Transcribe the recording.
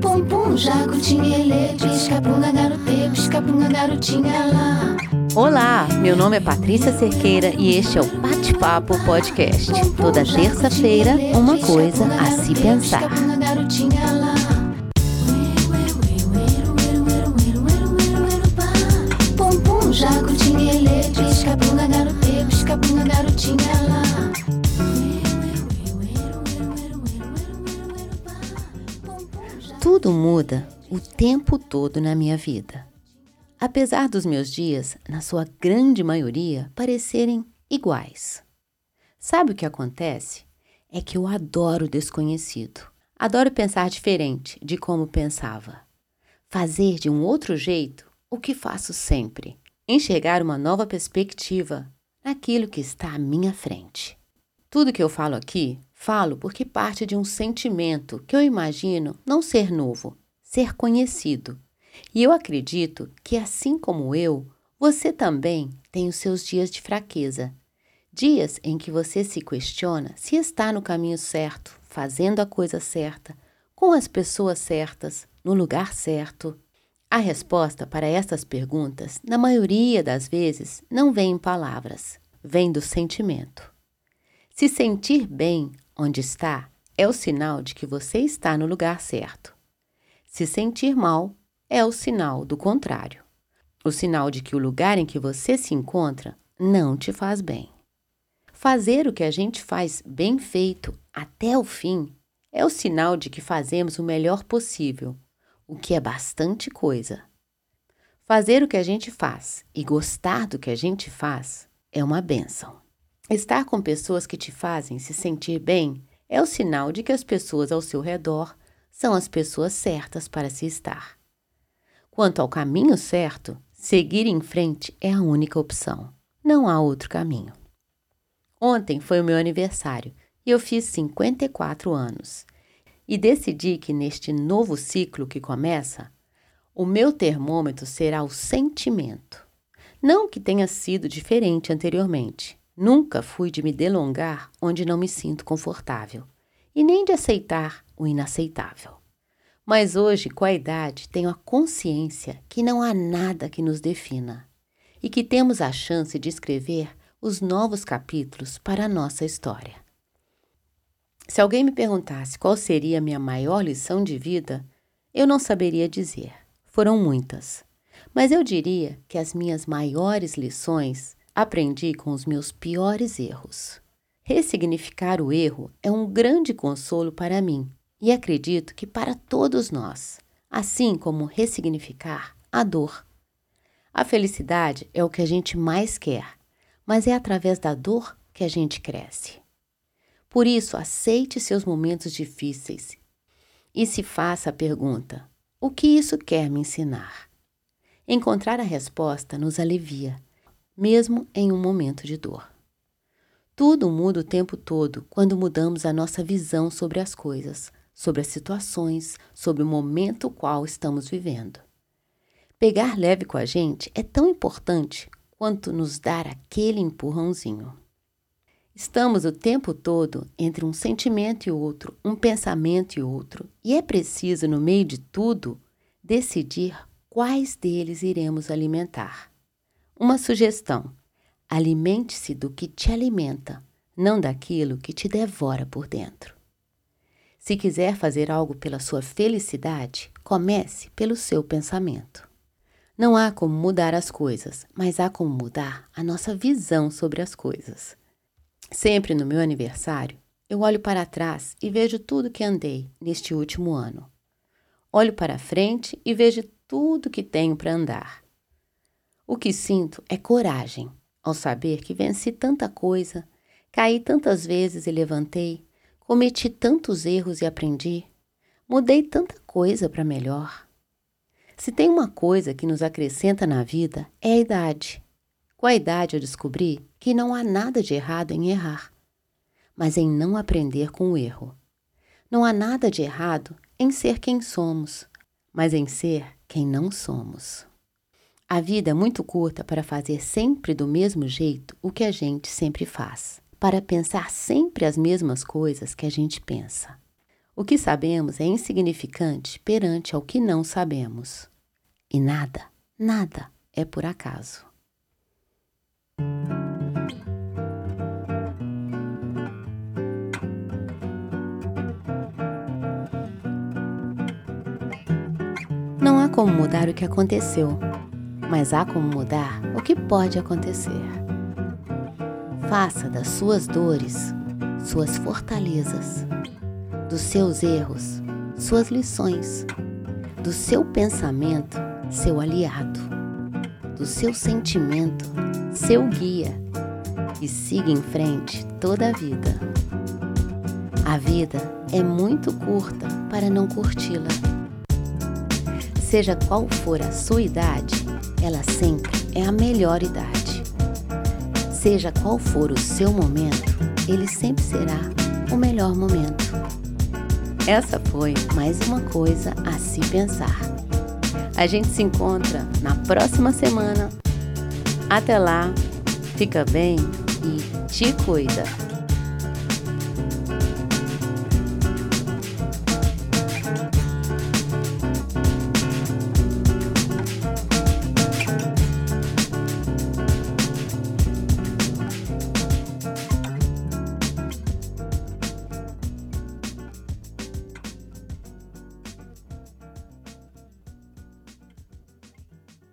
Pum pum, jacutinha, ele, pisca-punga, garote, pisca-punga, garotinha lá. Olá, meu nome é Patrícia Cerqueira e este é o Bate-Papo Podcast. Toda terça-feira, uma coisa a se pensar. Jacutinha, ele, pisca-punga, garote, pisca-punga, garotinha Tudo muda o tempo todo na minha vida. Apesar dos meus dias, na sua grande maioria, parecerem iguais. Sabe o que acontece? É que eu adoro o desconhecido. Adoro pensar diferente de como pensava. Fazer de um outro jeito o que faço sempre. Enxergar uma nova perspectiva naquilo que está à minha frente. Tudo que eu falo aqui, falo porque parte de um sentimento que eu imagino não ser novo, ser conhecido. E eu acredito que, assim como eu, você também tem os seus dias de fraqueza. Dias em que você se questiona se está no caminho certo, fazendo a coisa certa, com as pessoas certas, no lugar certo. A resposta para estas perguntas, na maioria das vezes, não vem em palavras, vem do sentimento. Se sentir bem onde está é o sinal de que você está no lugar certo. Se sentir mal é o sinal do contrário. O sinal de que o lugar em que você se encontra não te faz bem. Fazer o que a gente faz bem feito até o fim é o sinal de que fazemos o melhor possível, o que é bastante coisa. Fazer o que a gente faz e gostar do que a gente faz é uma benção. Estar com pessoas que te fazem se sentir bem é o sinal de que as pessoas ao seu redor são as pessoas certas para se estar. Quanto ao caminho certo, seguir em frente é a única opção. Não há outro caminho. Ontem foi o meu aniversário e eu fiz 54 anos. E decidi que neste novo ciclo que começa, o meu termômetro será o sentimento. Não que tenha sido diferente anteriormente. Nunca fui de me delongar onde não me sinto confortável e nem de aceitar o inaceitável. Mas hoje, com a idade, tenho a consciência que não há nada que nos defina e que temos a chance de escrever os novos capítulos para a nossa história. Se alguém me perguntasse qual seria a minha maior lição de vida, eu não saberia dizer. Foram muitas. Mas eu diria que as minhas maiores lições aprendi com os meus piores erros. Ressignificar o erro é um grande consolo para mim e acredito que para todos nós, assim como ressignificar a dor. A felicidade é o que a gente mais quer, mas é através da dor que a gente cresce. Por isso, aceite seus momentos difíceis e se faça a pergunta: o que isso quer me ensinar? Encontrar a resposta nos alivia, mesmo em um momento de dor. Tudo muda o tempo todo quando mudamos a nossa visão sobre as coisas, sobre as situações, sobre o momento qual estamos vivendo. Pegar leve com a gente é tão importante quanto nos dar aquele empurrãozinho. Estamos o tempo todo entre um sentimento e outro, um pensamento e outro, e é preciso, no meio de tudo, decidir quais deles iremos alimentar. Uma sugestão: alimente-se do que te alimenta, não daquilo que te devora por dentro. Se quiser fazer algo pela sua felicidade, comece pelo seu pensamento. Não há como mudar as coisas, mas há como mudar a nossa visão sobre as coisas. Sempre no meu aniversário, eu olho para trás e vejo tudo que andei neste último ano. Olho para frente e vejo tudo que tenho para andar. O que sinto é coragem ao saber que venci tanta coisa, caí tantas vezes e levantei, Cometi tantos erros e aprendi. Mudei tanta coisa para melhor. Se tem uma coisa que nos acrescenta na vida, é a idade. Com a idade eu descobri que não há nada de errado em errar, mas em não aprender com o erro. Não há nada de errado em ser quem somos, mas em ser quem não somos. A vida é muito curta para fazer sempre do mesmo jeito o que a gente sempre faz. para pensar sempre as mesmas coisas que a gente pensa. O que sabemos é insignificante perante ao que não sabemos. E nada, nada é por acaso. Não há como mudar o que aconteceu, mas há como mudar o que pode acontecer. Faça das suas dores suas fortalezas dos seus erros, suas lições, do seu pensamento, seu aliado, do seu sentimento, seu guia, e siga em frente toda a vida. A vida é muito curta para não curti-la. Seja qual for a sua idade, ela sempre é a melhor idade. Seja qual for o seu momento, ele sempre será o melhor momento. Essa foi mais uma coisa a se pensar. A gente se encontra na próxima semana. Até lá, fica bem e te cuida.